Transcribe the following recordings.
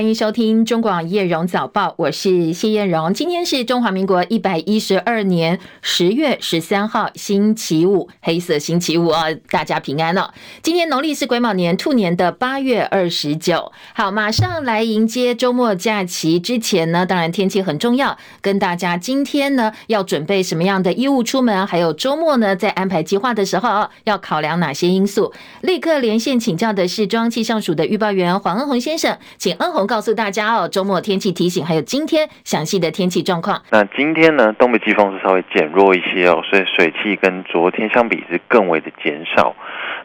欢迎收听中广叶荣早报，我是谢艳荣。今天是中华民国一百一十二年十月十三号，星期五，黑色星期五啊，大家平安了。今天农历是癸卯年兔年的八月二十九。好，马上来迎接周末假期。之前呢，当然天气很重要，跟大家今天呢要准备什么样的衣物出门，还有周末呢在安排计划的时候要考量哪些因素。立刻连线请教的是中央气象署的预报员黄恩鸿先生，请恩鸿告诉大家哦，周末天气提醒，还有今天详细的天气状况。那今天呢，东北季风是稍微减弱一些哦，所以水汽跟昨天相比是更为的减少。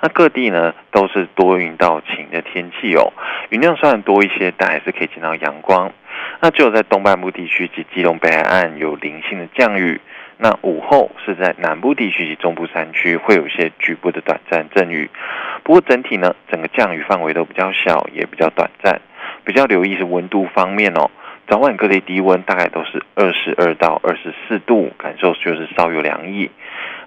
那各地呢都是多云到晴的天气哦，云量虽然多一些，但还是可以见到阳光。那只有在东半部地区及基隆北海岸有零星的降雨。那午后是在南部地区及中部山区会有一些局部的短暂阵雨。不过整体呢，整个降雨范围都比较小，也比较短暂。比较留意是温度方面哦，早晚各地低温大概都是二十二到二十四度，感受就是稍有凉意。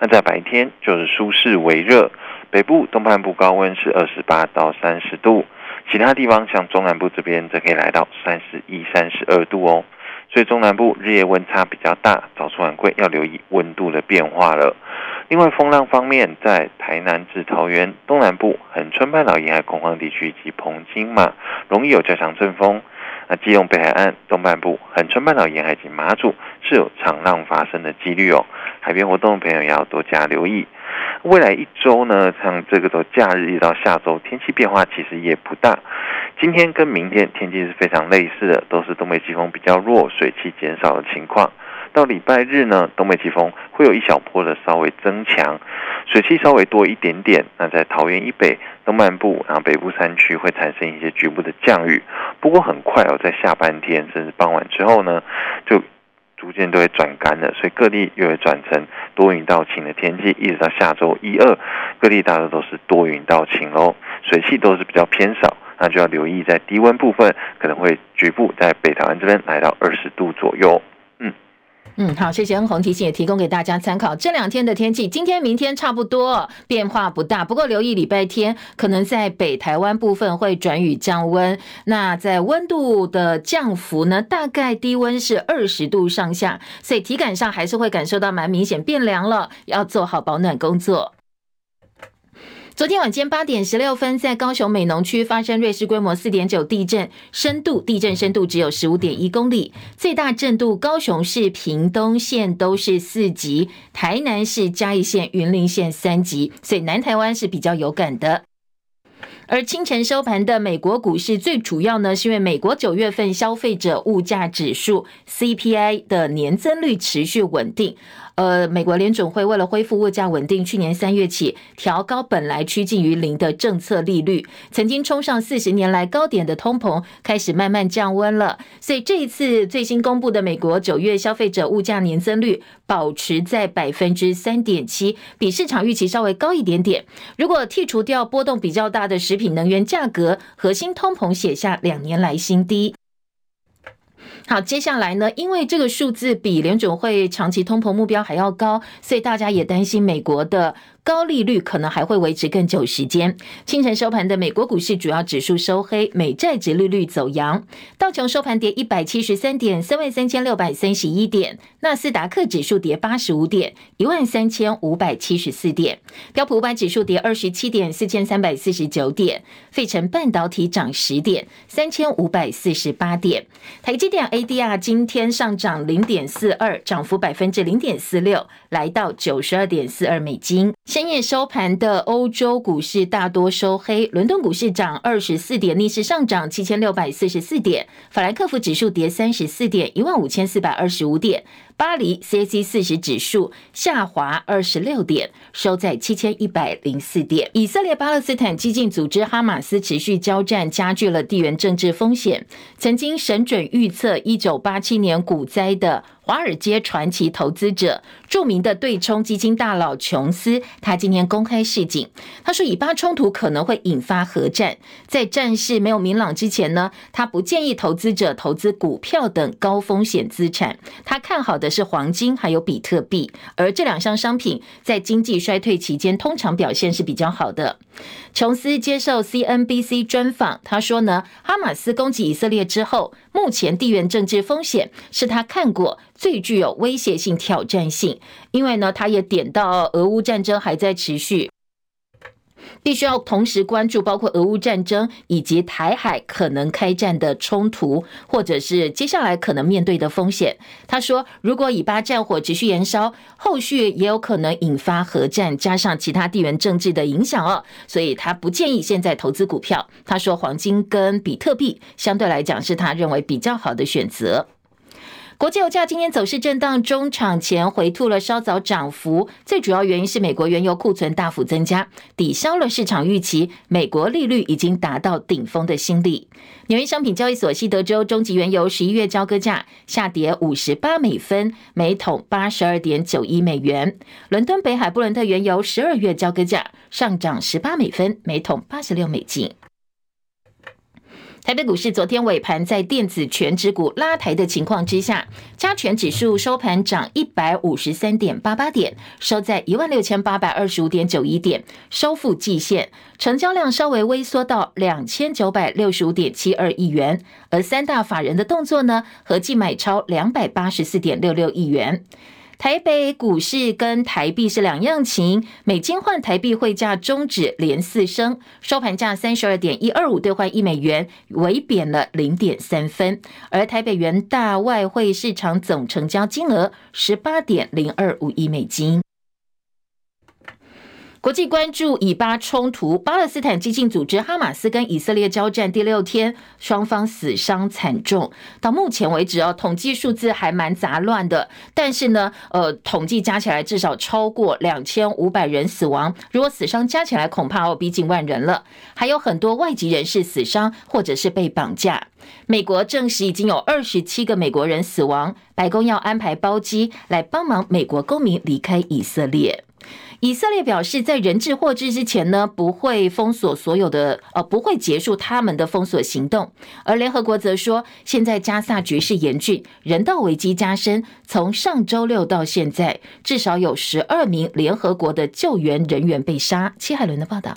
那在白天就是舒适微热，北部东半部高温是二十八到三十度，其他地方像中南部这边则可以来到三十一、三十二度哦。所以中南部日夜温差比较大，早出晚归要留意温度的变化了。另外风浪方面，在台南至桃园东南部、恒春半岛沿海空旷地区及澎金马，容易有较强阵风。那基隆北海岸东半部、恒春半岛沿海及马祖是有长浪发生的几率哦。海边活动的朋友也要多加留意。未来一周呢，像这个周假日一到下周，天气变化其实也不大。今天跟明天天气是非常类似的，都是东北季风比较弱，水汽减少的情况。到礼拜日呢，东北季风会有一小波的稍微增强，水汽稍微多一点点。那在桃园以北、东半部，然后北部山区会产生一些局部的降雨，不过很快哦，在下半天甚至傍晚之后呢，就逐渐都会转干了，所以各地又会转成多云到晴的天气，一直到下周一二，各地大多都是多云到晴哦，水汽都是比较偏少，那就要留意在低温部分可能会局部在北台湾这边来到二十度左右。嗯，好，谢谢恩红提醒，也提供给大家参考。这两天的天气，今天、明天差不多，变化不大。不过留意礼拜天，可能在北台湾部分会转雨降温。那在温度的降幅呢，大概低温是二十度上下，所以体感上还是会感受到蛮明显变凉了，要做好保暖工作。昨天晚间八点十六分，在高雄美浓区发生瑞士规模四点九地震，深度地震深度只有十五点一公里，最大震度高雄市、屏东县都是四级，台南市、嘉义县、云林县三级，所以南台湾是比较有感的。而清晨收盘的美国股市，最主要呢是因为美国九月份消费者物价指数 CPI 的年增率持续稳定。呃，美国联准会为了恢复物价稳定，去年三月起调高本来趋近于零的政策利率，曾经冲上四十年来高点的通膨开始慢慢降温了。所以这一次最新公布的美国九月消费者物价年增率保持在百分之三点七，比市场预期稍微高一点点。如果剔除掉波动比较大的食品能源价格，核心通膨写下两年来新低。好，接下来呢，因为这个数字比联准会长期通膨目标还要高，所以大家也担心美国的。高利率可能还会维持更久时间。清晨收盘的美国股市主要指数收黑，美债殖利率走扬。道琼收盘跌一百七十三点，三万三千六百三十一点；纳斯达克指数跌八十五点，一万三千五百七十四点；标普五百指数跌二十七点，四千三百四十九点；费城半导体涨十点，三千五百四十八点。台积电 ADR 今天上涨零点四二，涨幅百分之零点四六，来到九十二点四二美金。深夜收盘的欧洲股市大多收黑，伦敦股市涨二十四点，逆势上涨七千六百四十四点；法兰克福指数跌三十四点，一万五千四百二十五点；巴黎 CAC 四十指数下滑二十六点，收在七千一百零四点。以色列巴勒斯坦激进组织哈马斯持续交战，加剧了地缘政治风险。曾经神准预测一九八七年股灾的。华尔街传奇投资者、著名的对冲基金大佬琼斯，他今天公开示警，他说以巴冲突可能会引发核战，在战事没有明朗之前呢，他不建议投资者投资股票等高风险资产，他看好的是黄金还有比特币，而这两项商品在经济衰退期间通常表现是比较好的。琼斯接受 CNBC 专访，他说呢，哈马斯攻击以色列之后，目前地缘政治风险是他看过最具有威胁性、挑战性，因为呢，他也点到俄乌战争还在持续。必须要同时关注包括俄乌战争以及台海可能开战的冲突，或者是接下来可能面对的风险。他说，如果以巴战火持续延烧，后续也有可能引发核战，加上其他地缘政治的影响哦，所以他不建议现在投资股票。他说，黄金跟比特币相对来讲是他认为比较好的选择。国际油价今天走势震荡，中场前回吐了稍早涨幅，最主要原因是美国原油库存大幅增加，抵消了市场预期美国利率已经达到顶峰的心理。纽约商品交易所西德州中级原油十一月交割价下跌五十八美分，每桶八十二点九一美元。伦敦北海布伦特原油十二月交割价上涨十八美分，每桶八十六美金。台北股市昨天尾盘在电子全指股拉抬的情况之下，加权指数收盘涨一百五十三点八八点，收在一万六千八百二十五点九一点，收复季线，成交量稍微微缩到两千九百六十五点七二亿元，而三大法人的动作呢，合计买超两百八十四点六六亿元。台北股市跟台币是两样情，美金换台币汇价终止连四升，收盘价三十二点一二五兑换一美元，微贬了零点三分。而台北元大外汇市场总成交金额十八点零二五亿美金。国际关注以巴冲突，巴勒斯坦激进组织哈马斯跟以色列交战第六天，双方死伤惨重。到目前为止哦，统计数字还蛮杂乱的，但是呢，呃，统计加起来至少超过两千五百人死亡。如果死伤加起来，恐怕要逼近万人了。还有很多外籍人士死伤，或者是被绑架。美国证实已经有二十七个美国人死亡，白宫要安排包机来帮忙美国公民离开以色列。以色列表示，在人质获知之前呢，不会封锁所有的，呃，不会结束他们的封锁行动。而联合国则说，现在加萨局势严峻，人道危机加深。从上周六到现在，至少有十二名联合国的救援人员被杀。戚海伦的报道。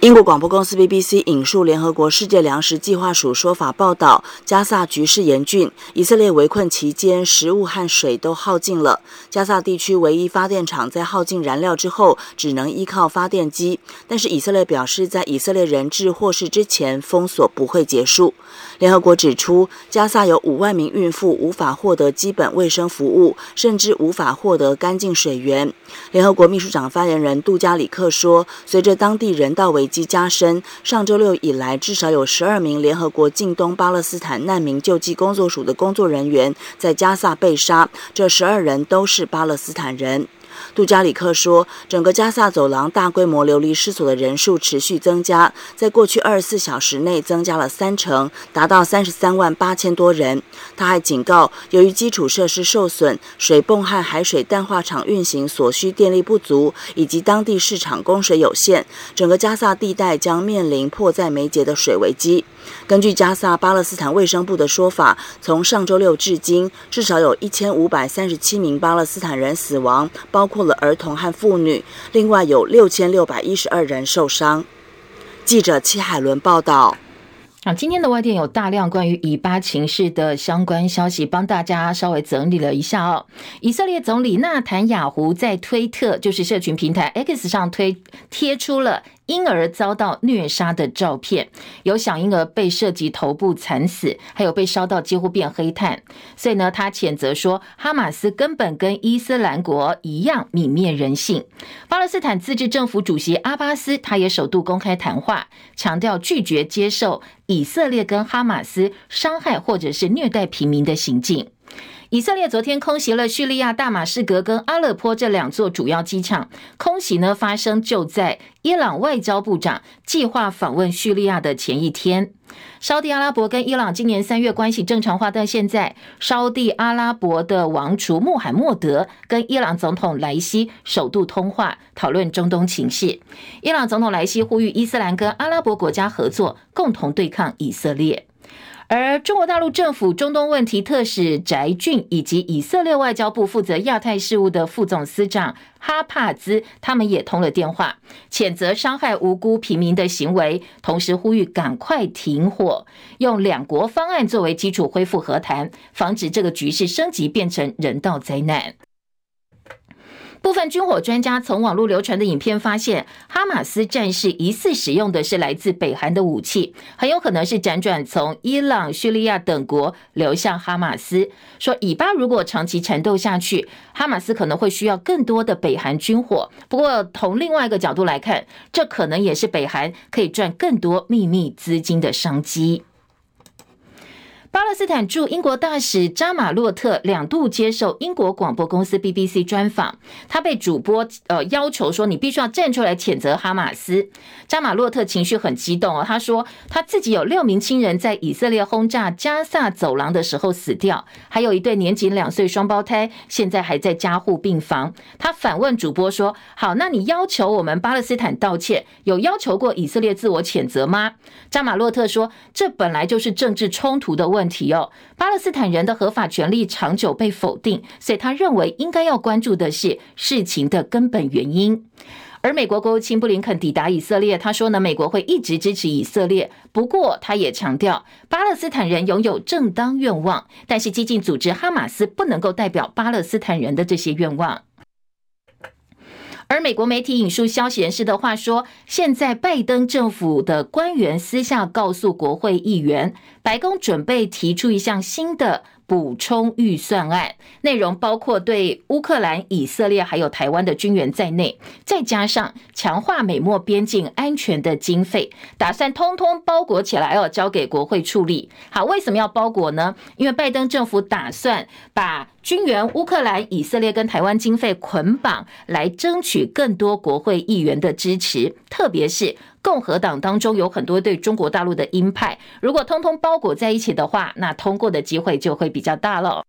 英国广播公司 BBC 引述联合国世界粮食计划署说法报道，加萨局势严峻，以色列围困期间，食物和水都耗尽了。加萨地区唯一发电厂在耗尽燃料之后，只能依靠发电机。但是以色列表示，在以色列人质获释之前，封锁不会结束。联合国指出，加萨有五万名孕妇无法获得基本卫生服务，甚至无法获得干净水源。联合国秘书长发言人杜加里克说，随着当地人道危及加深，上周六以来，至少有十二名联合国近东巴勒斯坦难民救济工作署的工作人员在加萨被杀，这十二人都是巴勒斯坦人。杜加里克说，整个加萨走廊大规模流离失所的人数持续增加，在过去二十四小时内增加了三成，达到三十三万八千多人。他还警告，由于基础设施受损、水泵和海水淡化厂运行所需电力不足，以及当地市场供水有限，整个加萨地带将面临迫在眉睫的水危机。根据加萨巴勒斯坦卫生部的说法，从上周六至今，至少有一千五百三十七名巴勒斯坦人死亡，包包括了儿童和妇女，另外有六千六百一十二人受伤。记者戚海伦报道。啊，今天的外电有大量关于以巴情势的相关消息，帮大家稍微整理了一下哦。以色列总理纳坦雅胡在推特，就是社群平台 X 上推贴出了。婴儿遭到虐杀的照片，有小婴儿被射击头部惨死，还有被烧到几乎变黑炭。所以呢，他谴责说，哈马斯根本跟伊斯兰国一样泯灭人性。巴勒斯坦自治政府主席阿巴斯，他也首度公开谈话，强调拒绝接受以色列跟哈马斯伤害或者是虐待平民的行径。以色列昨天空袭了叙利亚大马士革跟阿勒颇这两座主要机场，空袭呢发生就在伊朗外交部长计划访问叙利亚的前一天。沙地阿拉伯跟伊朗今年三月关系正常化，但现在沙地阿拉伯的王储穆罕默德跟伊朗总统莱西首度通话，讨论中东情势。伊朗总统莱西呼吁伊斯兰跟阿拉伯国家合作，共同对抗以色列。而中国大陆政府中东问题特使翟俊以及以色列外交部负责亚太事务的副总司长哈帕兹，他们也通了电话，谴责伤害无辜平民的行为，同时呼吁赶快停火，用两国方案作为基础恢复和谈，防止这个局势升级变成人道灾难。部分军火专家从网络流传的影片发现，哈马斯战士疑似使用的是来自北韩的武器，很有可能是辗转从伊朗、叙利亚等国流向哈马斯。说以巴如果长期缠斗下去，哈马斯可能会需要更多的北韩军火。不过，从另外一个角度来看，这可能也是北韩可以赚更多秘密资金的商机。巴勒斯坦驻英国大使扎马洛特两度接受英国广播公司 BBC 专访，他被主播呃要求说：“你必须要站出来谴责哈马斯。”扎马洛特情绪很激动哦，他说他自己有六名亲人在以色列轰炸加萨走廊的时候死掉，还有一对年仅两岁双胞胎现在还在加护病房。他反问主播说：“好，那你要求我们巴勒斯坦道歉，有要求过以色列自我谴责吗？”扎马洛特说：“这本来就是政治冲突的问。”问题哦，巴勒斯坦人的合法权利长久被否定，所以他认为应该要关注的是事情的根本原因。而美国国务卿布林肯抵达以色列，他说呢，美国会一直支持以色列，不过他也强调，巴勒斯坦人拥有正当愿望，但是激进组织哈马斯不能够代表巴勒斯坦人的这些愿望。而美国媒体引述消息人士的话说，现在拜登政府的官员私下告诉国会议员，白宫准备提出一项新的。补充预算案内容包括对乌克兰、以色列还有台湾的军援在内，再加上强化美墨边境安全的经费，打算通通包裹起来哦，交给国会处理。好，为什么要包裹呢？因为拜登政府打算把军援乌克兰、以色列跟台湾经费捆绑，来争取更多国会议员的支持，特别是。共和党当中有很多对中国大陆的鹰派，如果通通包裹在一起的话，那通过的机会就会比较大了。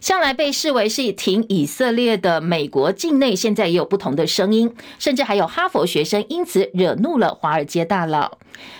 向来被视为是挺以色列的美国境内，现在也有不同的声音，甚至还有哈佛学生因此惹怒了华尔街大佬。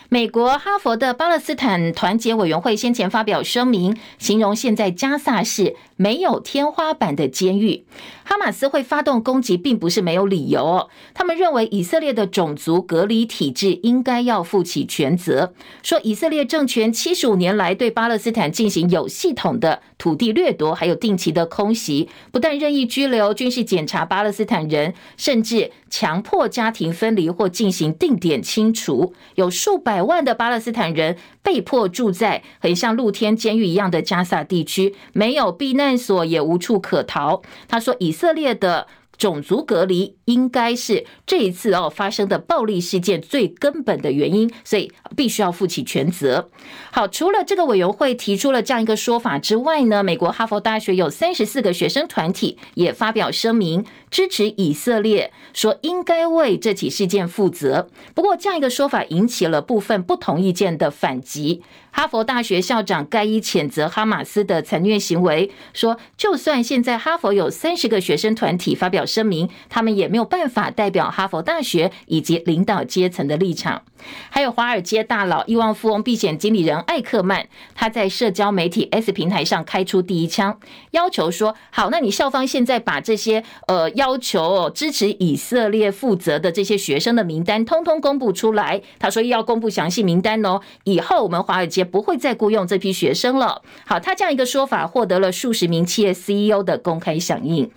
美国哈佛的巴勒斯坦团结委员会先前发表声明，形容现在加萨是没有天花板的监狱。哈马斯会发动攻击，并不是没有理由。他们认为以色列的种族隔离体制应该要负起全责，说以色列政权七十五年来对巴勒斯坦进行有系统的土地掠夺，还有定期的空袭，不但任意拘留、军事检查巴勒斯坦人，甚至强迫家庭分离或进行定点清除，有数百万的巴勒斯坦人被迫住在很像露天监狱一样的加萨地区，没有避难所，也无处可逃。他说，以色列的。种族隔离应该是这一次哦发生的暴力事件最根本的原因，所以必须要负起全责。好，除了这个委员会提出了这样一个说法之外呢，美国哈佛大学有三十四个学生团体也发表声明支持以色列，说应该为这起事件负责。不过这样一个说法引起了部分不同意见的反击。哈佛大学校长盖伊谴责哈马斯的残虐行为，说就算现在哈佛有三十个学生团体发表声明，他们也没有办法代表哈佛大学以及领导阶层的立场。还有华尔街大佬、亿万富翁、避险经理人艾克曼，他在社交媒体 S 平台上开出第一枪，要求说：好，那你校方现在把这些呃要求支持以色列负责的这些学生的名单，通通公布出来。他说要公布详细名单哦，以后我们华尔街不会再雇佣这批学生了。好，他这样一个说法获得了数十名企业 CEO 的公开响应。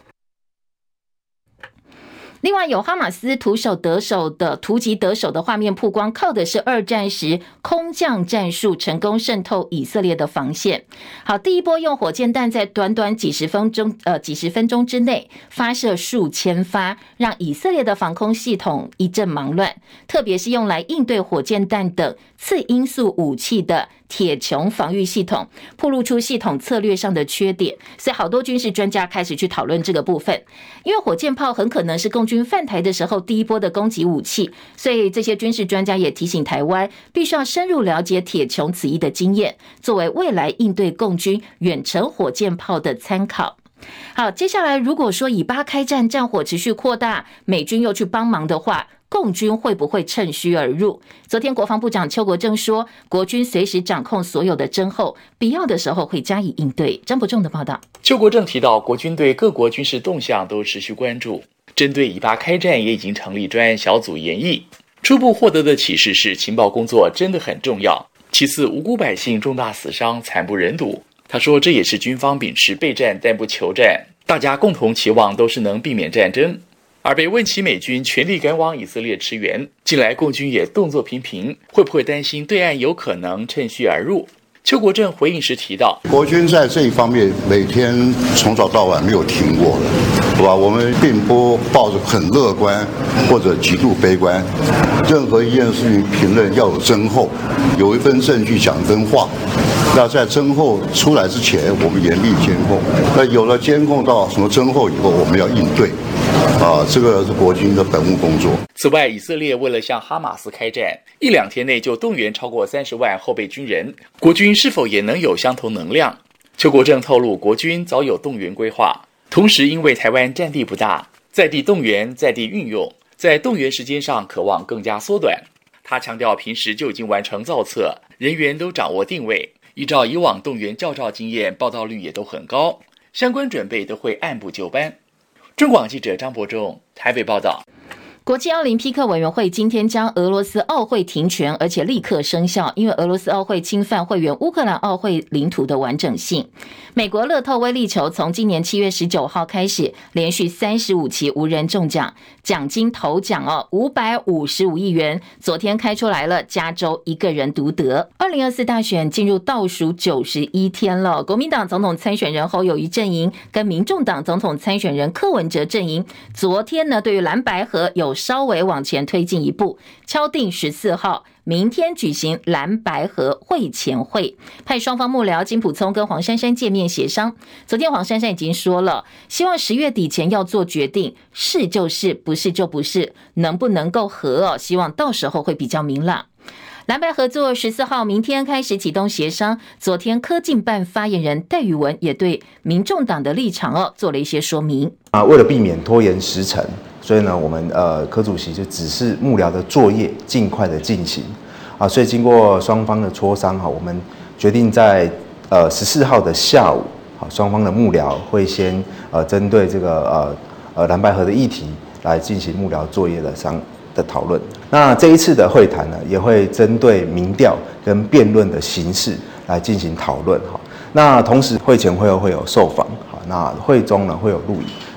另外，有哈马斯徒手得手的突击得手的画面曝光，靠的是二战时空降战术，成功渗透以色列的防线。好，第一波用火箭弹在短短几十分钟，呃，几十分钟之内发射数千发，让以色列的防空系统一阵忙乱。特别是用来应对火箭弹等次音速武器的铁穹防御系统，暴露出系统策略上的缺点。所以，好多军事专家开始去讨论这个部分，因为火箭炮很可能是共军犯台的时候第一波的攻击武器，所以这些军事专家也提醒台湾，必须要深入了解铁穹此役的经验，作为未来应对共军远程火箭炮的参考。好，接下来如果说以巴开战，战火持续扩大，美军又去帮忙的话，共军会不会趁虚而入？昨天国防部长邱国正说，国军随时掌控所有的征候，必要的时候会加以应对。张伯仲的报道，邱国正提到，国军对各国军事动向都持续关注，针对以巴开战也已经成立专案小组研议。初步获得的启示是，情报工作真的很重要。其次，无辜百姓重大死伤，惨不忍睹。他说，这也是军方秉持备战但不求战，大家共同期望都是能避免战争。而被问起美军全力赶往以色列驰援，近来共军也动作频频，会不会担心对岸有可能趁虚而入？邱国正回应时提到，国军在这一方面每天从早到晚没有停过，对吧？我们并不抱着很乐观或者极度悲观，任何一件事情评论要有征候，有一份证据讲一分话。那在征候出来之前，我们严厉监控。那有了监控到什么征候以后，我们要应对。啊，这个是国军的本务工作。此外，以色列为了向哈马斯开战，一两天内就动员超过三十万后备军人，国军是否也能有相同能量？邱国正透露，国军早有动员规划，同时因为台湾占地不大，在地动员、在地运用，在动员时间上可望更加缩短。他强调，平时就已经完成造册，人员都掌握定位。依照以往动员教照经验，报到率也都很高，相关准备都会按部就班。中广记者张伯仲台北报道。国际奥林匹克委员会今天将俄罗斯奥会停权，而且立刻生效，因为俄罗斯奥会侵犯会员乌克兰奥会领土的完整性。美国乐透威力球从今年七月十九号开始，连续三十五期无人中奖，奖金头奖哦五百五十五亿元。昨天开出来了，加州一个人独得。二零二四大选进入倒数九十一天了，国民党总统参选人侯友谊阵营跟民众党总统参选人柯文哲阵营，昨天呢对于蓝白合有。稍微往前推进一步，敲定十四号明天举行蓝白合会前会，派双方幕僚金普聪跟黄珊珊见面协商。昨天黄珊珊已经说了，希望十月底前要做决定，是就是，不是就不是，能不能够和哦？希望到时候会比较明朗。蓝白合作十四号明天开始启动协商。昨天科进办发言人戴宇文也对民众党的立场哦做了一些说明啊，为了避免拖延时程，所以呢，我们呃柯主席就指示幕僚的作业尽快的进行啊。所以经过双方的磋商哈，我们决定在呃十四号的下午，好，双方的幕僚会先呃针对这个呃呃蓝白合的议题来进行幕僚作业的商的讨论。那这一次的会谈呢，也会针对民调跟辩论的形式来进行讨论哈。那同时会前会后会有受访，好，那会中呢会有录影。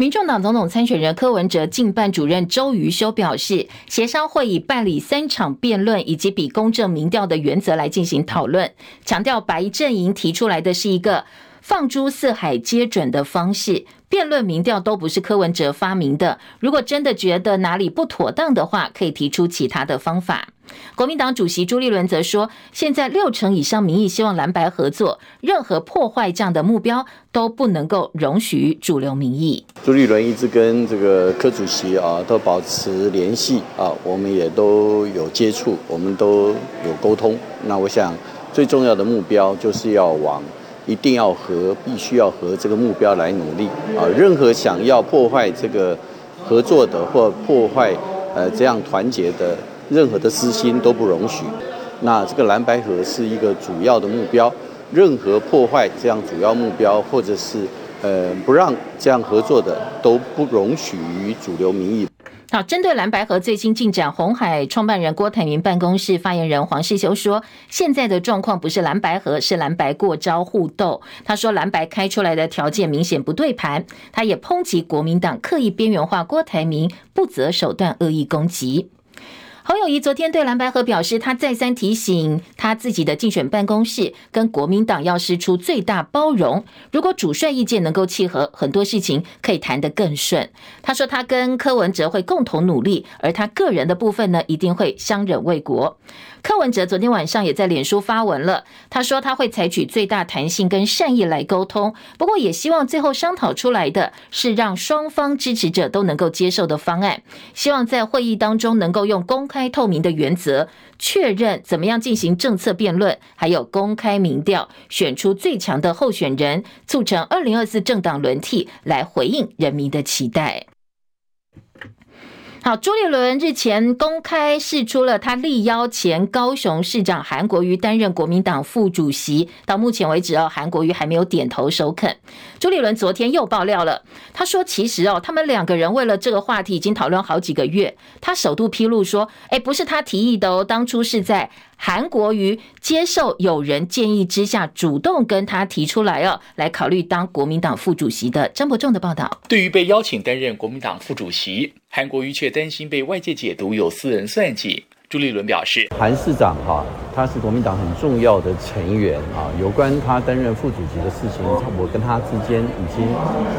民众党总统参选人柯文哲竞办主任周瑜修表示，协商会以办理三场辩论以及比公正民调的原则来进行讨论，强调白阵营提出来的是一个放诸四海皆准的方式。辩论民调都不是柯文哲发明的。如果真的觉得哪里不妥当的话，可以提出其他的方法。国民党主席朱立伦则说，现在六成以上民意希望蓝白合作，任何破坏这样的目标都不能够容许主流民意。朱立伦一直跟这个柯主席啊都保持联系啊，我们也都有接触，我们都有沟通。那我想最重要的目标就是要往。一定要和，必须要和这个目标来努力啊！任何想要破坏这个合作的或破坏呃这样团结的任何的私心都不容许。那这个蓝白合是一个主要的目标，任何破坏这样主要目标或者是呃，不让这样合作的都不容许于主流民意。好，针对蓝白合最新进展，红海创办人郭台铭办公室发言人黄世修说，现在的状况不是蓝白合，是蓝白过招互斗。他说，蓝白开出来的条件明显不对盘。他也抨击国民党刻意边缘化郭台铭，不择手段恶意攻击。侯友谊昨天对蓝白合表示，他再三提醒他自己的竞选办公室跟国民党要施出最大包容，如果主帅意见能够契合，很多事情可以谈得更顺。他说他跟柯文哲会共同努力，而他个人的部分呢，一定会相忍为国。柯文哲昨天晚上也在脸书发文了，他说他会采取最大弹性跟善意来沟通，不过也希望最后商讨出来的是让双方支持者都能够接受的方案，希望在会议当中能够用公开透明的原则确认怎么样进行政策辩论，还有公开民调，选出最强的候选人，促成二零二四政党轮替，来回应人民的期待。好，朱立伦日前公开释出了他力邀前高雄市长韩国瑜担任国民党副主席。到目前为止哦，韩国瑜还没有点头首肯。朱立伦昨天又爆料了，他说其实哦，他们两个人为了这个话题已经讨论好几个月。他首度披露说，哎，不是他提议的哦，当初是在。韩国瑜接受友人建议之下，主动跟他提出来哦，来考虑当国民党副主席的张伯仲的报道。对于被邀请担任国民党副主席，韩国瑜却担心被外界解读有私人算计。朱立伦表示，韩市长哈，他是国民党很重要的成员啊。有关他担任副主席的事情，我跟他之间已经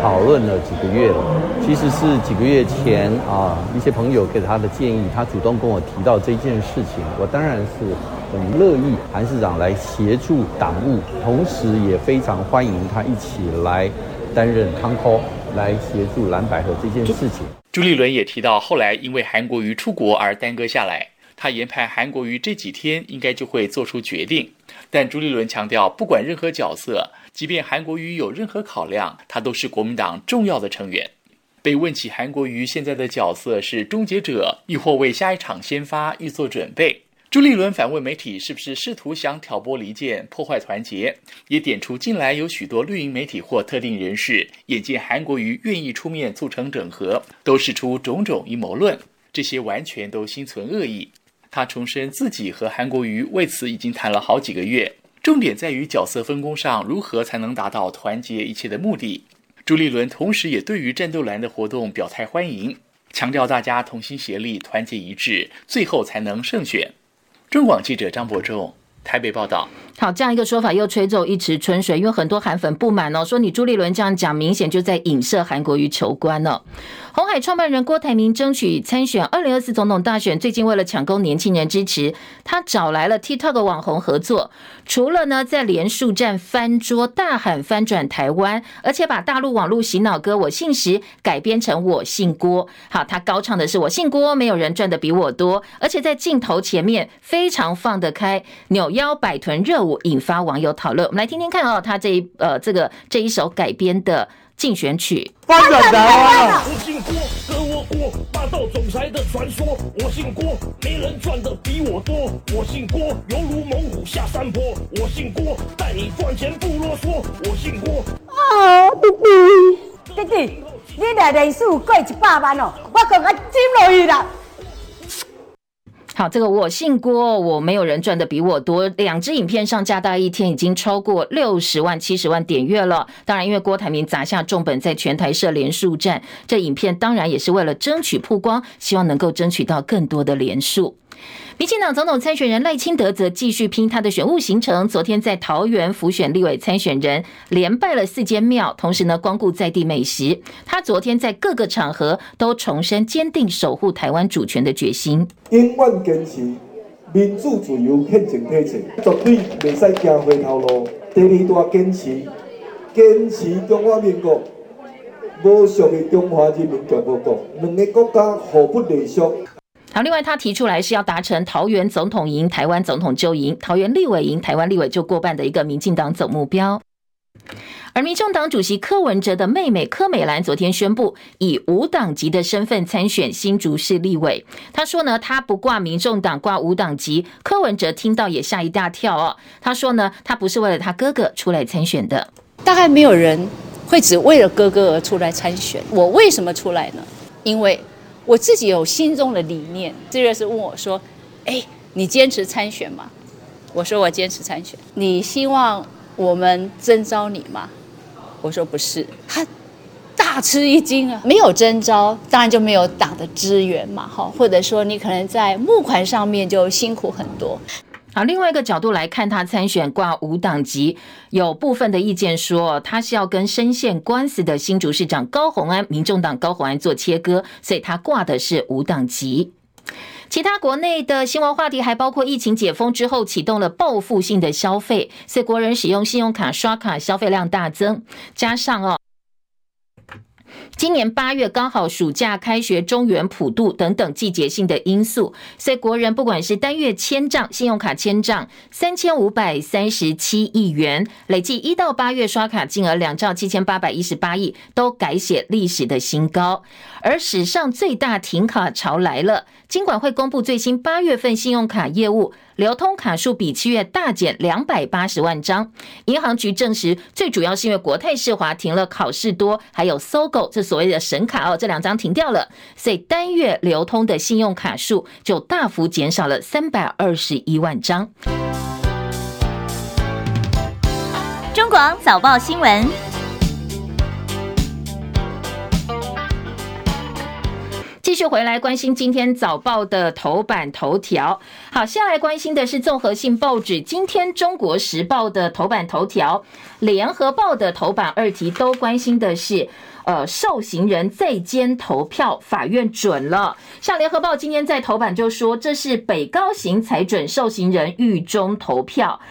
讨论了几个月了。其实是几个月前啊，一些朋友给他的建议，他主动跟我提到这件事情，我当然是很乐意韩市长来协助党务，同时也非常欢迎他一起来担任康科，来协助蓝百合这件事情。朱立伦也提到，后来因为韩国瑜出国而耽搁下来。他研判韩国瑜这几天应该就会做出决定，但朱立伦强调，不管任何角色，即便韩国瑜有任何考量，他都是国民党重要的成员。被问起韩国瑜现在的角色是终结者，亦或为下一场先发预做准备，朱立伦反问媒体是不是试图想挑拨离间、破坏团结，也点出近来有许多绿营媒体或特定人士眼见韩国瑜愿意出面促成整合，都释出种种阴谋论，这些完全都心存恶意。他重申自己和韩国瑜为此已经谈了好几个月，重点在于角色分工上如何才能达到团结一切的目的。朱立伦同时也对于战斗蓝的活动表态欢迎，强调大家同心协力、团结一致，最后才能胜选。中广记者张博仲。台北报道。好，这样一个说法又吹走一池春水，因为很多韩粉不满哦，说你朱立伦这样讲，明显就在影射韩国瑜求官了。红海创办人郭台铭争取参选二零二四总统大选，最近为了抢攻年轻人支持，他找来了 TikTok 网红合作。除了呢在连署站翻桌大喊翻转台湾，而且把大陆网络洗脑歌《我姓石》改编成《我姓郭》。好，他高唱的是“我姓郭，没有人赚的比我多”，而且在镜头前面非常放得开，扭腰摆臀热舞，引发网友讨论。我们来听听看哦，他这一呃这个这一首改编的。竞选曲。翻转台湾！我姓郭，和我过霸道总裁的传说。我姓郭，没人赚的比我多。我姓郭，犹如猛虎下山坡。我姓郭，带你赚钱不啰嗦。我姓郭。啊，弟弟，弟弟，你来人数过一百万哦，我赶快进落去了。好，这个我姓郭，我没有人赚的比我多。两支影片上架大概一天已经超过六十万、七十万点阅了。当然，因为郭台铭砸下重本在全台设连数站，这影片当然也是为了争取曝光，希望能够争取到更多的连数。民进党总统参选人赖清德则继续拼他的选务行程。昨天在桃园辅选立委参选人，连拜了四间庙，同时呢光顾在地美食。他昨天在各个场合都重申坚定守护台湾主权的决心。永远坚持民主自由宪政体制，绝对袂使行回头路。第二大坚持，坚持中华民国无属于中华人民共和国，两个国家互不隶属。好，另外他提出来是要达成桃园总统赢，台湾总统就赢；桃园立委赢，台湾立委就过半的一个民进党总目标。而民众党主席柯文哲的妹妹柯美兰昨天宣布以无党籍的身份参选新竹市立委。他说呢，他不挂民众党，挂无党籍。柯文哲听到也吓一大跳哦。他说呢，他不是为了他哥哥出来参选的。大概没有人会只为了哥哥而出来参选。我为什么出来呢？因为我自己有心中的理念。这个是问我说：“哎，你坚持参选吗？”我说：“我坚持参选。”你希望我们征召你吗？我说：“不是。”他大吃一惊啊！没有征召，当然就没有党的支援嘛，哈，或者说你可能在募款上面就辛苦很多。好，另外一个角度来看，他参选挂无党籍，有部分的意见说他是要跟深陷官司的新竹市长高虹安、民众党高虹安做切割，所以他挂的是无党籍。其他国内的新闻话题还包括疫情解封之后启动了报复性的消费，所以国人使用信用卡刷卡消费量大增，加上哦。今年八月刚好暑假开学，中原普渡等等季节性的因素，所以国人不管是单月签账，信用卡签账三千五百三十七亿元，累计一到八月刷卡金额两兆七千八百一十八亿，都改写历史的新高。而史上最大停卡潮来了，金管会公布最新八月份信用卡业务。流通卡数比七月大减两百八十万张，银行局证实，最主要是因为国泰世华停了考试多，还有搜狗这所谓的神卡哦，这两张停掉了，所以单月流通的信用卡数就大幅减少了三百二十一万张。中广早报新闻。继续回来关心今天早报的头版头条。好，先来关心的是综合性报纸。今天《中国时报》的头版头条，《联合报》的头版二题都关心的是，呃，受刑人在监投票，法院准了。像《联合报》今天在头版就说，这是北高行才准受刑人狱中投票。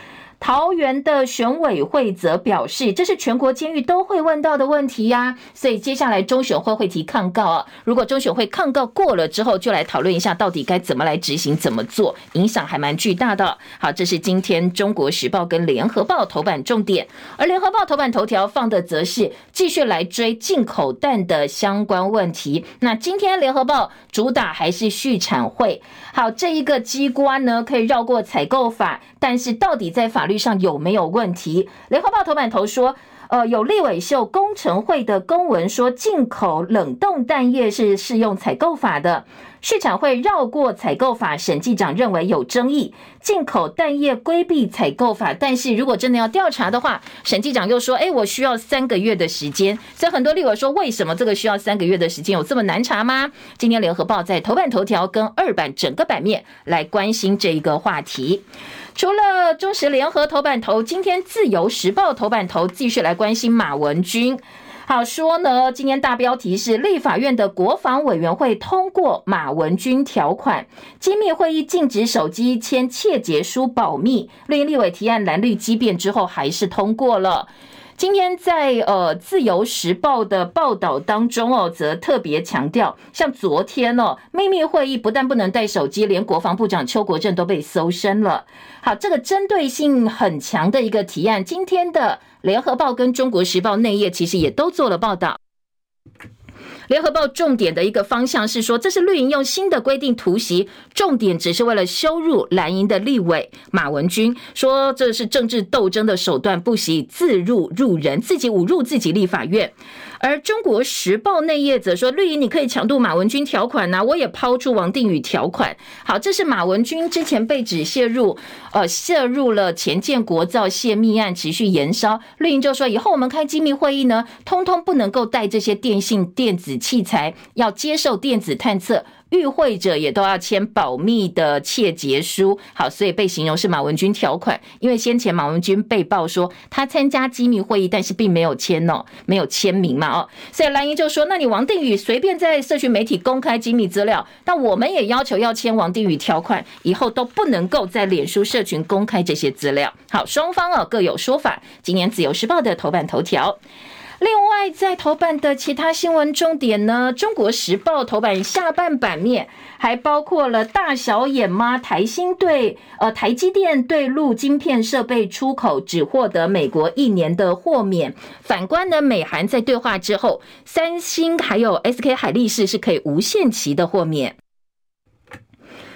桃园的选委会则表示，这是全国监狱都会问到的问题呀，所以接下来中选会会提抗告啊。如果中选会抗告过了之后，就来讨论一下到底该怎么来执行、怎么做，影响还蛮巨大的。好，这是今天中国时报跟联合报头版重点，而联合报头版头条放的则是继续来追进口蛋的相关问题。那今天联合报主打还是续产会。好，这一个机关呢，可以绕过采购法，但是到底在法上有没有问题？联合报头版头说，呃，有立委秀工程会的公文说，进口冷冻蛋液是适用采购法的。市场会绕过采购法，审计长认为有争议，进口蛋液规避采购法。但是如果真的要调查的话，审计长又说：“哎，我需要三个月的时间。”所以很多立委说：“为什么这个需要三个月的时间？有这么难查吗？”今天联合报在头版头条跟二版整个版面来关心这一个话题。除了中时联合头版头，今天自由时报头版头继续来关心马文君。好说呢，今天大标题是立法院的国防委员会通过马文君条款，机密会议禁止手机签窃结书保密，绿营立委提案蓝绿激辩之后还是通过了。今天在呃自由时报的报道当中哦，则特别强调，像昨天哦秘密会议不但不能带手机，连国防部长邱国正都被搜身了。好，这个针对性很强的一个提案，今天的联合报跟中国时报内页其实也都做了报道。联合报重点的一个方向是说，这是绿营用新的规定突袭，重点只是为了羞辱蓝营的立委马文君，说这是政治斗争的手段，不惜自入入人，自己侮辱自己立法院。而中国时报内页则说，绿营你可以强渡马文君条款呐、我也抛出王定宇条款。好，这是马文君之前被指泄入，呃，涉入了前建国造泄密案，持续延烧。绿营就说，以后我们开机密会议呢，通通不能够带这些电信电子器材，要接受电子探测。与会者也都要签保密的窃结书，好，所以被形容是马文君条款。因为先前马文君被曝说他参加机密会议，但是并没有签哦，没有签名嘛哦，所以蓝营就说：那你王定宇随便在社群媒体公开机密资料，那我们也要求要签王定宇条款，以后都不能够在脸书社群公开这些资料。好，双方哦各有说法。今年自由时报的头版头条。另外，在头版的其他新闻重点呢，《中国时报》头版下半版面还包括了大小眼妈？台芯对呃台积电对陆晶片设备出口只获得美国一年的豁免，反观呢，美韩在对话之后，三星还有 SK 海力士是可以无限期的豁免。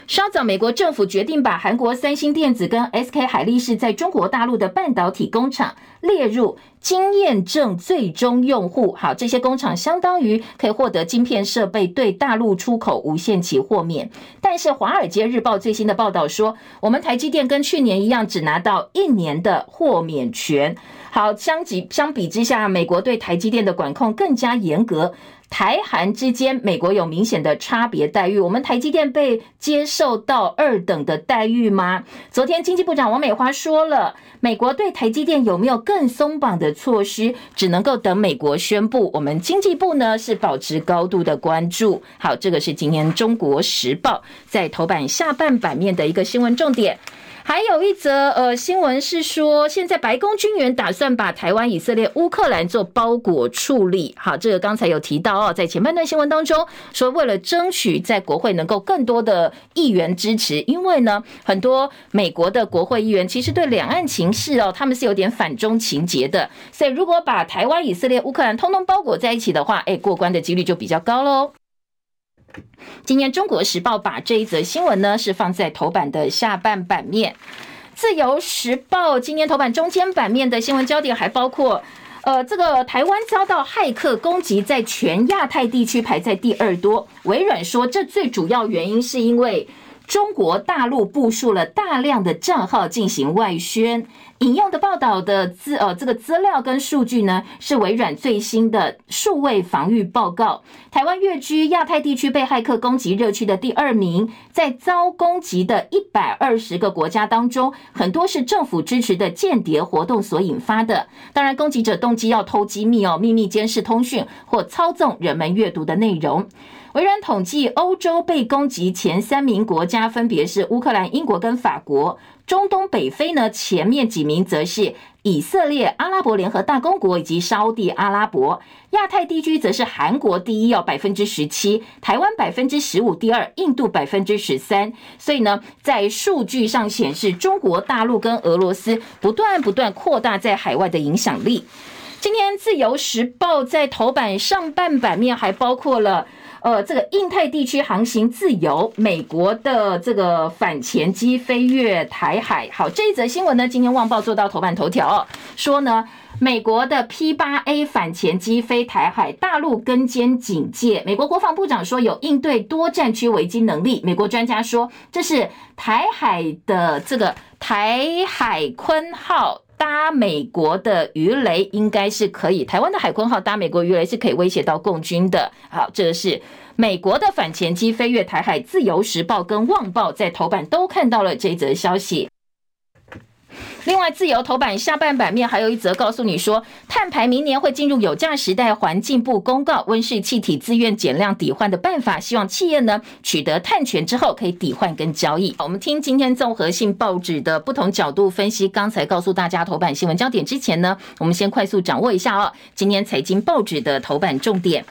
稍早，美国政府决定把韩国三星电子跟 SK 海力士在中国大陆的半导体工厂列入经验证最终用户。好，这些工厂相当于可以获得晶片设备对大陆出口无限期豁免。但是《华尔街日报》最新的报道说，我们台积电跟去年一样，只拿到一年的豁免权。好，相比相比之下，美国对台积电的管控更加严格。台韩之间，美国有明显的差别待遇。我们台积电被接受到二等的待遇吗？昨天经济部长王美花说了，美国对台积电有没有更松绑的措施，只能够等美国宣布。我们经济部呢是保持高度的关注。好，这个是今天中国时报在头版下半版面的一个新闻重点。还有一则呃新闻是说，现在白宫军援打算把台湾、以色列、乌克兰做包裹处理。好，这个刚才有提到哦，在前半段新闻当中说，为了争取在国会能够更多的议员支持，因为呢，很多美国的国会议员其实对两岸情势哦，他们是有点反中情结的。所以，如果把台湾、以色列、乌克兰通通包裹在一起的话，哎，过关的几率就比较高喽。今天《中国时报》把这一则新闻呢是放在头版的下半版面，《自由时报》今天头版中间版面的新闻焦点还包括，呃，这个台湾遭到骇客攻击，在全亚太地区排在第二多。微软说，这最主要原因是因为中国大陆部署了大量的账号进行外宣。引用的报道的资呃这个资料跟数据呢，是微软最新的数位防御报告。台湾跃居亚太地区被骇客攻击热区的第二名，在遭攻击的一百二十个国家当中，很多是政府支持的间谍活动所引发的。当然，攻击者动机要偷机密哦，秘密监视通讯或操纵人们阅读的内容。微软统计，欧洲被攻击前三名国家分别是乌克兰、英国跟法国。中东北非呢，前面几名则是以色列、阿拉伯联合大公国以及沙地阿拉伯。亚太地区则是韩国第一，要百分之十七；台湾百分之十五，第二；印度百分之十三。所以呢，在数据上显示，中国大陆跟俄罗斯不断不断扩大在海外的影响力。今天自由时报在头版上半版面还包括了。呃，这个印太地区航行自由，美国的这个反潜机飞越台海。好，这一则新闻呢，今天《旺报》做到头版头条，说呢，美国的 P 八 A 反潜机飞台海，大陆跟监警戒。美国国防部长说有应对多战区危机能力。美国专家说，这是台海的这个台海鲲号。搭美国的鱼雷应该是可以，台湾的海鲲号搭美国鱼雷是可以威胁到共军的。好，这个是美国的反潜机飞越台海，自由时报跟旺报在头版都看到了这则消息。另外，自由头版下半版面还有一则告诉你说，碳排明年会进入有价时代。环境部公告温室气体自愿减量抵换的办法，希望企业呢取得碳权之后可以抵换跟交易。我们听今天综合性报纸的不同角度分析。刚才告诉大家头版新闻焦点之前呢，我们先快速掌握一下哦。今天财经报纸的头版重点，《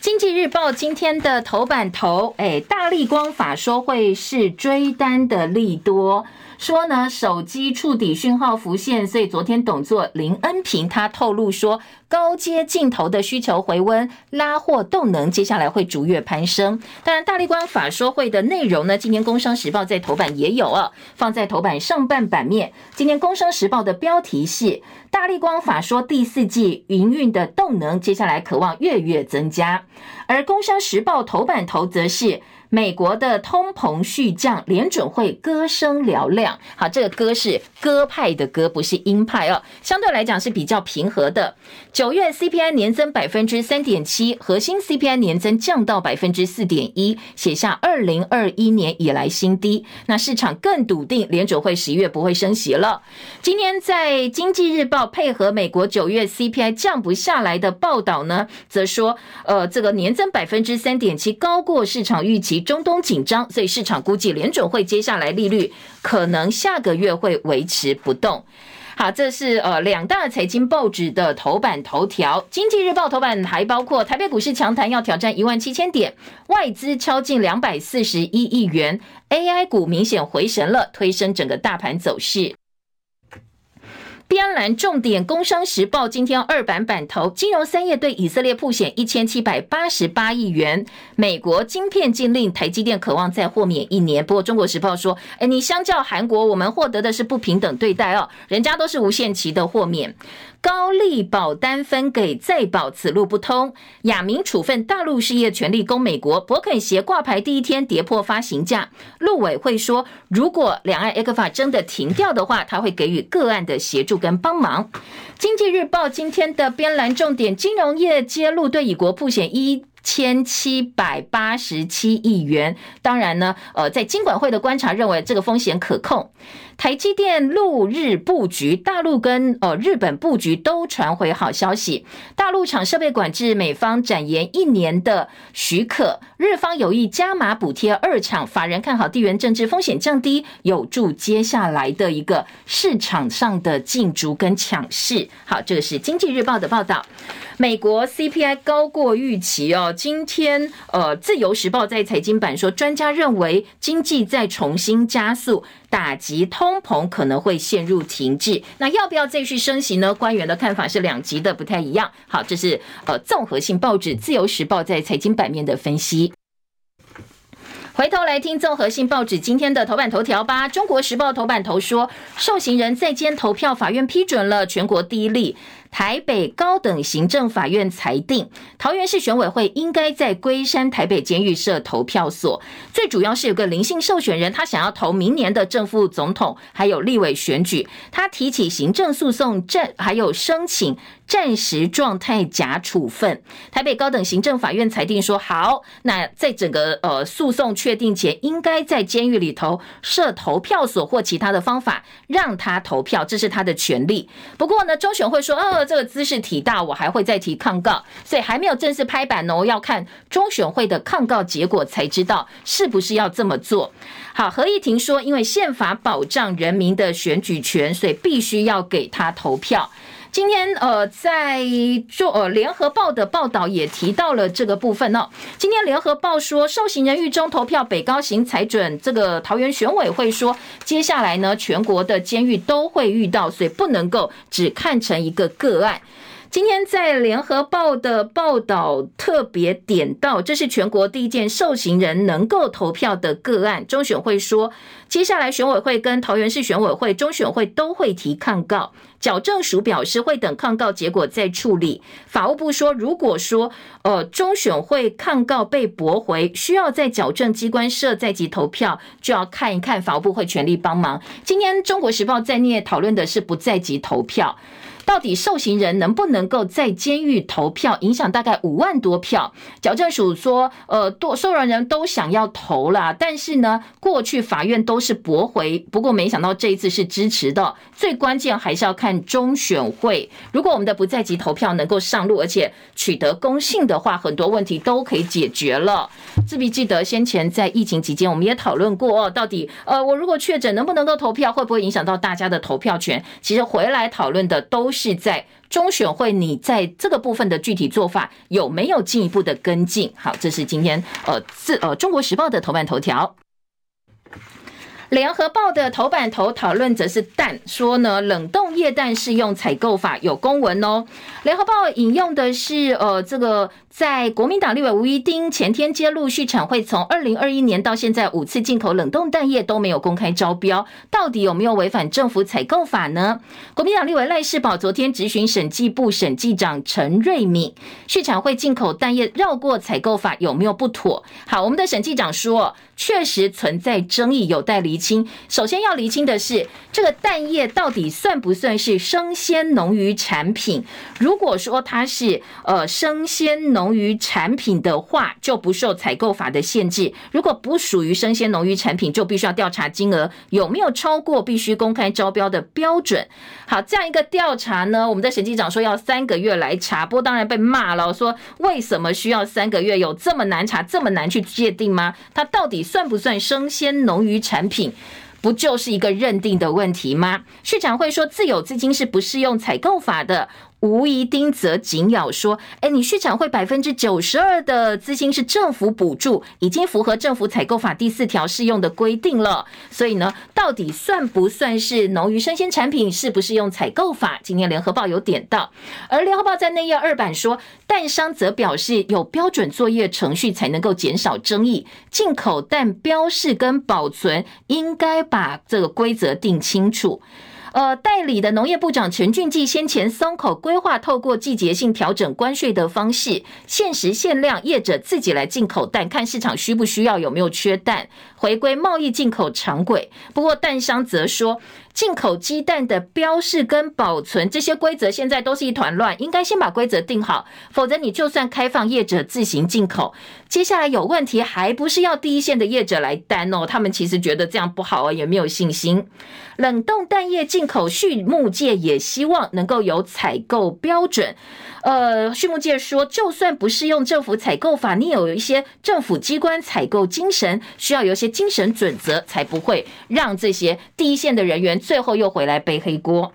经济日报》今天的头版头，哎，大立光法说会是追单的利多。说呢，手机触底讯号浮现，所以昨天董座林恩平他透露说，高阶镜头的需求回温，拉货动能接下来会逐月攀升。当然，大立光法说会的内容呢，今天《工商时报》在头版也有啊，放在头版上半版面。今天《工商时报》的标题是“大立光法说第四季营运的动能，接下来渴望月月增加”，而《工商时报》头版头则是。美国的通膨续降，联准会歌声嘹亮。好，这个歌是鸽派的歌，不是鹰派哦。相对来讲是比较平和的。九月 CPI 年增百分之三点七，核心 CPI 年增降到百分之四点一，写下二零二一年以来新低。那市场更笃定联准会十一月不会升息了。今天在经济日报配合美国九月 CPI 降不下来的报道呢，则说，呃，这个年增百分之三点七，高过市场预期。中东紧张，所以市场估计联准会接下来利率可能下个月会维持不动。好，这是呃两大财经报纸的头版头条。经济日报头版还包括台北股市强弹，要挑战一万七千点，外资敲进两百四十一亿元，AI 股明显回神了，推升整个大盘走势。边栏重点，《工商时报》今天二版版头，金融三业对以色列曝险一千七百八十八亿元。美国晶片禁令，台积电渴望再豁免一年。不过，《中国时报》说，哎，你相较韩国，我们获得的是不平等对待哦，人家都是无限期的豁免。高利保单分给再保，此路不通。亚明处分大陆事业权利供美国。伯肯鞋挂牌第一天跌破发行价。陆委会说，如果两岸 ECFA 真的停掉的话，他会给予个案的协助跟帮忙。经济日报今天的编栏重点：金融业揭露对以国曝险一千七百八十七亿元。当然呢，呃，在金管会的观察认为，这个风险可控。台积电陆日布局，大陆跟呃日本布局都传回好消息。大陆厂设备管制，美方展延一年的许可，日方有意加码补贴二厂。法人看好地缘政治风险降低，有助接下来的一个市场上的竞逐跟抢势。好，这个是经济日报的报道。美国 CPI 高过预期哦。今天呃自由时报在财经版说，专家认为经济在重新加速。打击通膨可能会陷入停滞，那要不要继续升息呢？官员的看法是两极的，不太一样。好，这是呃综合性报纸《自由时报》在财经版面的分析。回头来听综合性报纸今天的头版头条吧，《中国时报》头版头说，受刑人在监投票，法院批准了全国第一例。台北高等行政法院裁定，桃园市选委会应该在龟山台北监狱设投票所。最主要是有个林姓受选人，他想要投明年的正副总统还有立委选举，他提起行政诉讼，暂还有申请暂时状态假处分。台北高等行政法院裁定说，好，那在整个呃诉讼确定前，应该在监狱里头设投票所或其他的方法让他投票，这是他的权利。不过呢，中选会说，这个姿势体大，我还会再提抗告，所以还没有正式拍板哦，要看中选会的抗告结果才知道是不是要这么做。好，合议庭说，因为宪法保障人民的选举权，所以必须要给他投票。今天呃，在做呃联合报的报道也提到了这个部分哦。今天联合报说，受刑人狱中投票，北高行裁准，这个桃园选委会说，接下来呢，全国的监狱都会遇到，所以不能够只看成一个个案。今天在联合报的报道特别点到，这是全国第一件受刑人能够投票的个案。中选会说，接下来选委会跟桃园市选委会、中选会都会提抗告。矫正署表示会等抗告结果再处理。法务部说，如果说呃中选会抗告被驳回，需要在矫正机关设在籍投票，就要看一看法务部会全力帮忙。今天中国时报在内讨论的是不在籍投票。到底受刑人能不能够在监狱投票？影响大概五万多票。矫正署说，呃，多受让人都想要投啦，但是呢，过去法院都是驳回。不过没想到这一次是支持的。最关键还是要看中选会。如果我们的不在籍投票能够上路，而且取得公信的话，很多问题都可以解决了。自比记得先前在疫情期间，我们也讨论过哦，到底呃，我如果确诊能不能够投票，会不会影响到大家的投票权？其实回来讨论的都是。在中选会，你在这个部分的具体做法有没有进一步的跟进？好，这是今天呃自呃中国时报的头版头条。联合报的头版头讨论则是蛋，说呢，冷冻液蛋适用采购法有公文哦。联合报引用的是呃这个在国民党立委吴怡丁前天揭露，畜产会从二零二一年到现在五次进口冷冻蛋液都没有公开招标，到底有没有违反政府采购法呢？国民党立委赖士葆昨天质询审计部审计长陈瑞敏，畜产会进口蛋液绕过采购法有没有不妥？好，我们的审计长说。确实存在争议，有待理清。首先要厘清的是，这个蛋液到底算不算是生鲜农渔产品？如果说它是呃生鲜农渔产品的话，就不受采购法的限制；如果不属于生鲜农渔产品，就必须要调查金额有没有超过必须公开招标的标准。好，这样一个调查呢，我们的审计长说要三个月来查，不过当然被骂了，说为什么需要三个月？有这么难查，这么难去界定吗？它到底？算不算生鲜农渔产品？不就是一个认定的问题吗？市长会说，自有资金是不适用采购法的。吴怡丁则紧咬说：“哎，你畜产会百分之九十二的资金是政府补助，已经符合政府采购法第四条适用的规定了。所以呢，到底算不算是农渔生鲜产品？是不是用采购法？今天联合报有点到，而联合报在内页二版说，蛋商则表示有标准作业程序才能够减少争议，进口蛋标示跟保存应该把这个规则定清楚。”呃，代理的农业部长陈俊记先前松口规划，透过季节性调整关税的方式，限时限量，业者自己来进口蛋，看市场需不需要，有没有缺蛋，回归贸易进口常轨。不过蛋商则说，进口鸡蛋的标示跟保存这些规则现在都是一团乱，应该先把规则定好，否则你就算开放业者自行进口，接下来有问题还不是要第一线的业者来担哦？他们其实觉得这样不好啊，也没有信心。冷冻蛋液进口，畜牧界也希望能够有采购标准。呃，畜牧界说，就算不适用政府采购法，你有一些政府机关采购精神，需要有一些精神准则，才不会让这些第一线的人员最后又回来背黑锅。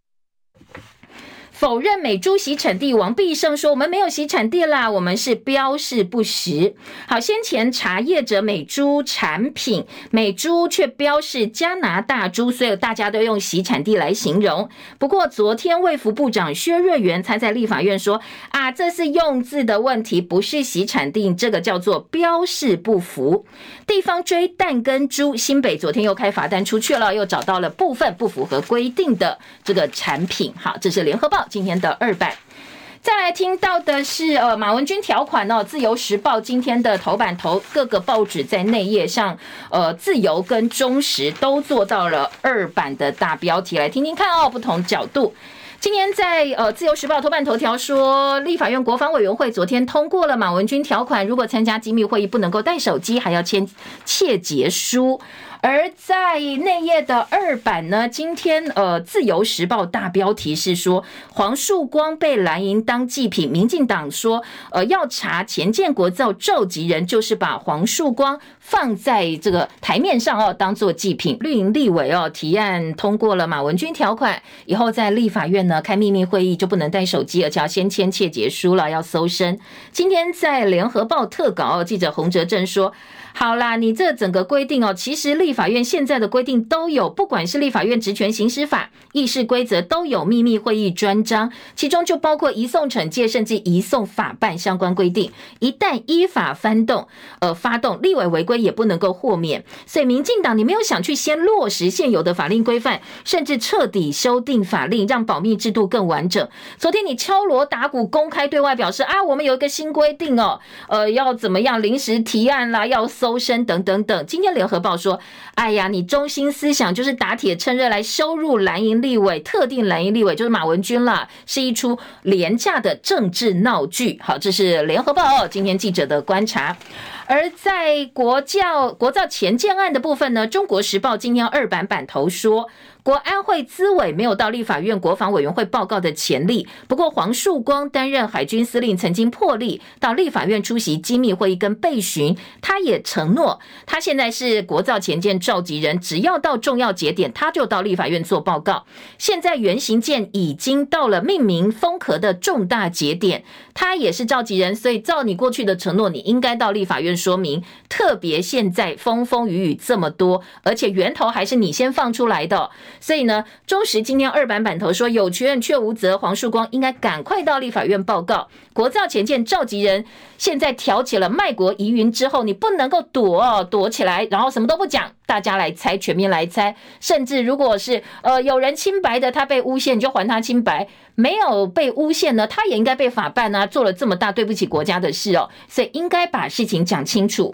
否认美猪洗产地，王必胜说：“我们没有洗产地啦，我们是标示不实。”好，先前查业者美猪产品，美猪却标示加拿大猪，所以大家都用洗产地来形容。不过昨天卫福部长薛瑞元才在立法院说：“啊，这是用字的问题，不是洗产地，这个叫做标示不符。”地方追蛋跟猪，新北昨天又开罚单出去了，又找到了部分不符合规定的这个产品。好，这是联合报。今天的二版，再来听到的是呃马文君条款哦，自由时报今天的头版头，各个报纸在内页上，呃自由跟中时都做到了二版的大标题，来听听看哦，不同角度。今天在呃自由时报头版头条说，立法院国防委员会昨天通过了马文君条款，如果参加机密会议不能够带手机，还要签切结书。而在内页的二版呢，今天呃，《自由时报》大标题是说黄树光被蓝营当祭品，民进党说呃要查前建国造召集人，就是把黄树光放在这个台面上哦，当做祭品。绿营立委哦提案通过了马文君条款，以后在立法院呢开秘密会议就不能带手机，而且要先签切结书了，要搜身。今天在《联合报》特稿，记者洪哲正说。好啦，你这整个规定哦，其实立法院现在的规定都有，不管是立法院职权行使法、议事规则都有秘密会议专章，其中就包括移送惩戒甚至移送法办相关规定。一旦依法翻动，呃，发动立委违规也不能够豁免。所以民进党，你没有想去先落实现有的法令规范，甚至彻底修订法令，让保密制度更完整。昨天你敲锣打鼓，公开对外表示啊，我们有一个新规定哦，呃，要怎么样临时提案啦，要。搜身等等等，今天联合报说，哎呀，你中心思想就是打铁趁热来收入蓝营立委，特定蓝营立委就是马文君了，是一出廉价的政治闹剧。好，这是联合报今天记者的观察。而在国教国造前建案的部分呢，中国时报今天二版版头说。国安会资委没有到立法院国防委员会报告的潜力。不过黄树光担任海军司令，曾经破例到立法院出席机密会议跟备询。他也承诺，他现在是国造前舰召集人，只要到重要节点，他就到立法院做报告。现在原型舰已经到了命名封壳的重大节点，他也是召集人，所以照你过去的承诺，你应该到立法院说明。特别现在风风雨雨这么多，而且源头还是你先放出来的。所以呢，中时今天二版版头说有权却无责，黄树光应该赶快到立法院报告。国造前舰召集人现在挑起了卖国疑云之后，你不能够躲躲起来，然后什么都不讲，大家来猜，全面来猜。甚至如果是呃有人清白的，他被诬陷，你就还他清白；没有被诬陷呢，他也应该被法办啊，做了这么大对不起国家的事哦，所以应该把事情讲清楚。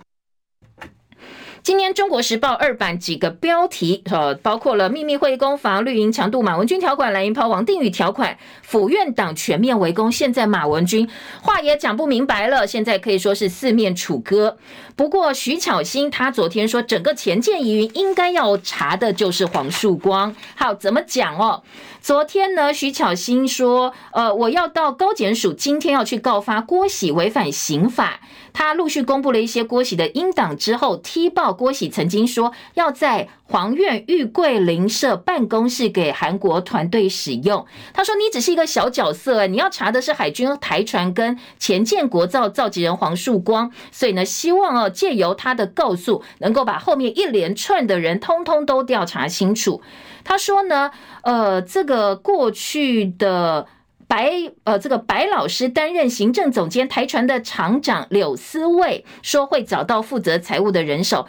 今天《中国时报》二版几个标题，呃，包括了秘密会攻防、绿营强度马文君条款、蓝营抛王定宇条款、府院党全面围攻。现在马文君话也讲不明白了，现在可以说是四面楚歌。不过徐巧芯他昨天说，整个前建疑云应该要查的就是黄树光。好，怎么讲哦？昨天呢，徐巧芯说，呃，我要到高检署，今天要去告发郭喜违反刑法。他陆续公布了一些郭喜的英档之后，踢爆。郭喜曾经说要在皇苑玉桂林设办公室给韩国团队使用。他说：“你只是一个小角色，你要查的是海军台船跟前建国造召集人黄树光，所以呢，希望哦借由他的告诉，能够把后面一连串的人通通都调查清楚。”他说呢，呃，这个过去的。白呃，这个白老师担任行政总监，台船的厂长柳思卫说会找到负责财务的人手。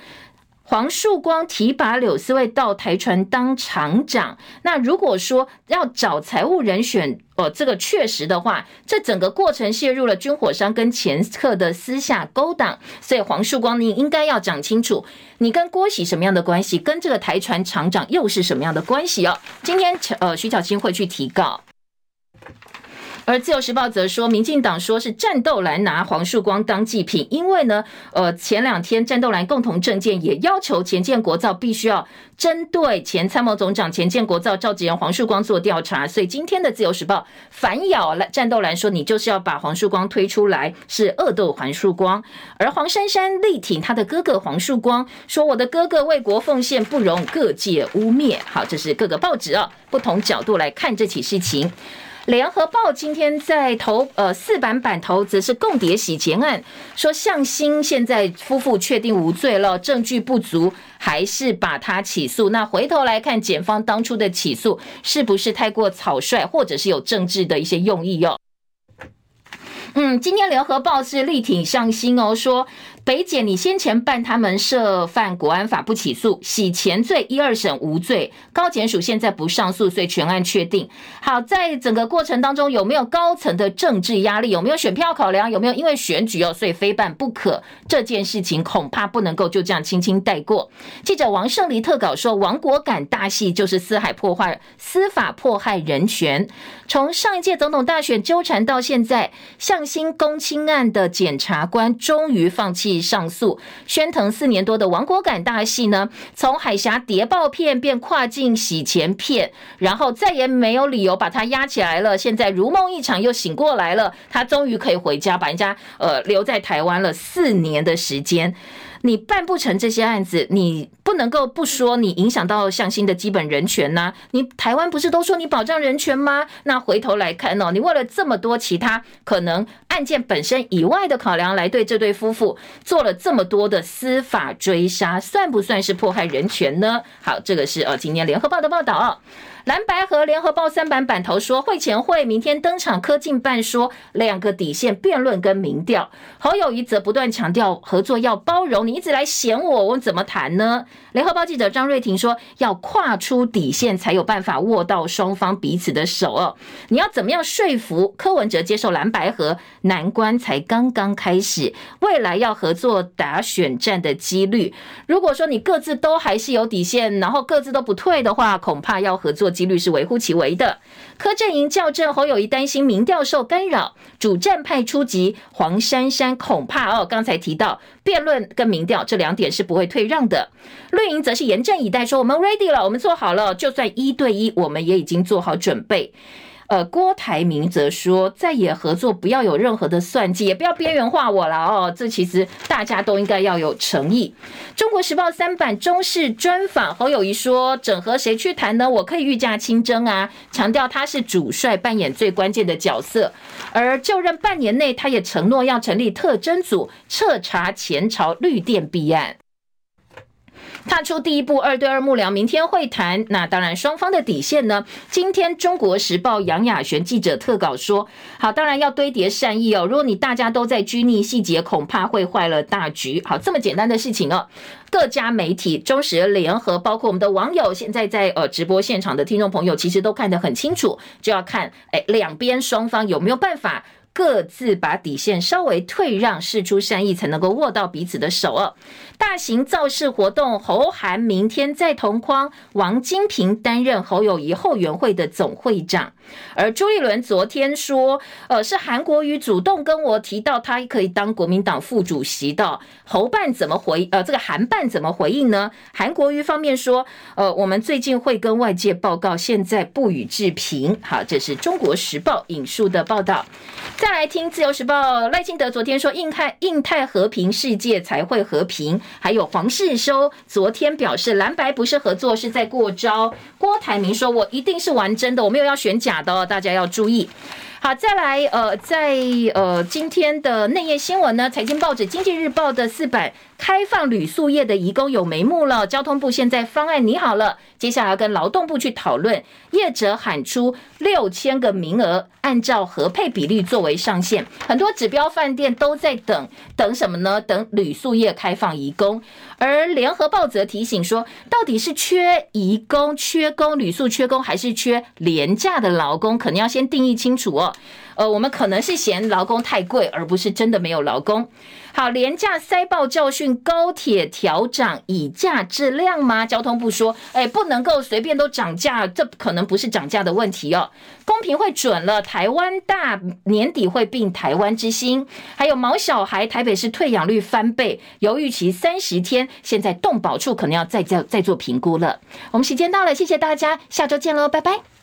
黄树光提拔柳思卫到台船当厂长。那如果说要找财务人选，哦，这个确实的话，这整个过程陷入了军火商跟掮客的私下勾当。所以黄树光，你应该要讲清楚，你跟郭喜什么样的关系，跟这个台船厂长又是什么样的关系哦？今天呃，徐巧芯会去提告。而自由时报则说，民进党说是战斗蓝拿黄树光当祭品，因为呢，呃，前两天战斗蓝共同政见也要求前建国造必须要针对前参谋总长、前建国造召集人黄树光做调查，所以今天的自由时报反咬了战斗蓝说，你就是要把黄树光推出来，是恶斗黄树光。而黄珊珊力挺他的哥哥黄树光，说我的哥哥为国奉献，不容各界污蔑。好，这是各个报纸啊不同角度来看这起事情。联合报今天在头呃四版版头则是共谍洗钱案，说向心现在夫妇确定无罪了，证据不足，还是把他起诉。那回头来看，检方当初的起诉是不是太过草率，或者是有政治的一些用意哟？嗯，今天联合报是力挺向心哦，说。北检，你先前办他们涉犯国安法不起诉，洗钱罪一二审无罪，高检署现在不上诉，所以全案确定。好，在整个过程当中有没有高层的政治压力？有没有选票考量？有没有因为选举哦，所以非办不可？这件事情恐怕不能够就这样轻轻带过。记者王胜黎特稿说，亡国感大戏就是四海破坏司法迫害人权，从上一届总统大选纠缠到现在，向心公亲案的检察官终于放弃。上诉，宣腾四年多的王国感大戏呢，从海峡谍报片变跨境洗钱片，然后再也没有理由把他压起来了。现在如梦一场，又醒过来了，他终于可以回家，把人家呃留在台湾了四年的时间。你办不成这些案子，你不能够不说你影响到向心的基本人权呐、你台湾不是都说你保障人权吗？那回头来看哦，你为了这么多其他可能案件本身以外的考量，来对这对夫妇做了这么多的司法追杀，算不算是迫害人权呢？好，这个是呃今年联合报的报道哦。蓝白合联合报三版版头说，会前会明天登场，科进办说两个底线辩论跟民调。侯友谊则不断强调合作要包容，你一直来嫌我，我怎么谈呢？联合报记者张瑞婷说，要跨出底线才有办法握到双方彼此的手哦。你要怎么样说服柯文哲接受蓝白合？难关才刚刚开始，未来要合作打选战的几率，如果说你各自都还是有底线，然后各自都不退的话，恐怕要合作。几率是微乎其微的。柯阵营校正，侯友谊担心民调受干扰，主战派出击，黄珊珊恐怕哦，刚才提到辩论跟民调这两点是不会退让的。绿营则是严阵以待，说我们 ready 了，我们做好了，就算一对一，我们也已经做好准备。呃，郭台铭则说，在野合作不要有任何的算计，也不要边缘化我了哦。这其实大家都应该要有诚意。中国时报三版中视专访侯友宜说，整合谁去谈呢？我可以御驾亲征啊，强调他是主帅，扮演最关键的角色。而就任半年内，他也承诺要成立特侦组，彻查前朝绿电弊案。踏出第一步，二对二幕僚明天会谈。那当然，双方的底线呢？今天《中国时报》杨雅璇记者特稿说：“好，当然要堆叠善意哦。如果你大家都在拘泥细节，恐怕会坏了大局。好，这么简单的事情哦。各家媒体、中时联合，包括我们的网友，现在在呃直播现场的听众朋友，其实都看得很清楚。就要看哎，两边双方有没有办法。”各自把底线稍微退让，释出善意，才能够握到彼此的手哦。大型造势活动，侯韩明天在同框，王金平担任侯友宜后援会的总会长。而朱立伦昨天说，呃，是韩国瑜主动跟我提到他可以当国民党副主席的。侯办怎么回？呃，这个韩办怎么回应呢？韩国瑜方面说，呃，我们最近会跟外界报告，现在不予置评。好，这是中国时报引述的报道。再来听自由时报赖清德昨天说，印太印太和平世界才会和平。还有黄世修昨天表示，蓝白不是合作，是在过招。郭台铭说，我一定是玩真的，我没有要选假的，大家要注意。好，再来，呃，在呃今天的内页新闻呢，财经报纸《经济日报》的四版，开放旅宿业的移工有眉目了。交通部现在方案拟好了，接下来要跟劳动部去讨论。业者喊出六千个名额，按照合配比例作为上限。很多指标饭店都在等，等什么呢？等旅宿业开放移工。而联合报则提醒说，到底是缺移工、缺工、旅宿缺工，还是缺廉价的劳工？可能要先定义清楚哦。呃，我们可能是嫌劳工太贵，而不是真的没有劳工。好，廉价塞爆教训，高铁调涨以价质量吗？交通部说，哎，不能够随便都涨价，这可能不是涨价的问题哦。公平会准了，台湾大年底会并台湾之星，还有毛小孩，台北市退养率翻倍，犹豫期三十天，现在动保处可能要再再再做评估了。我们时间到了，谢谢大家，下周见喽，拜拜。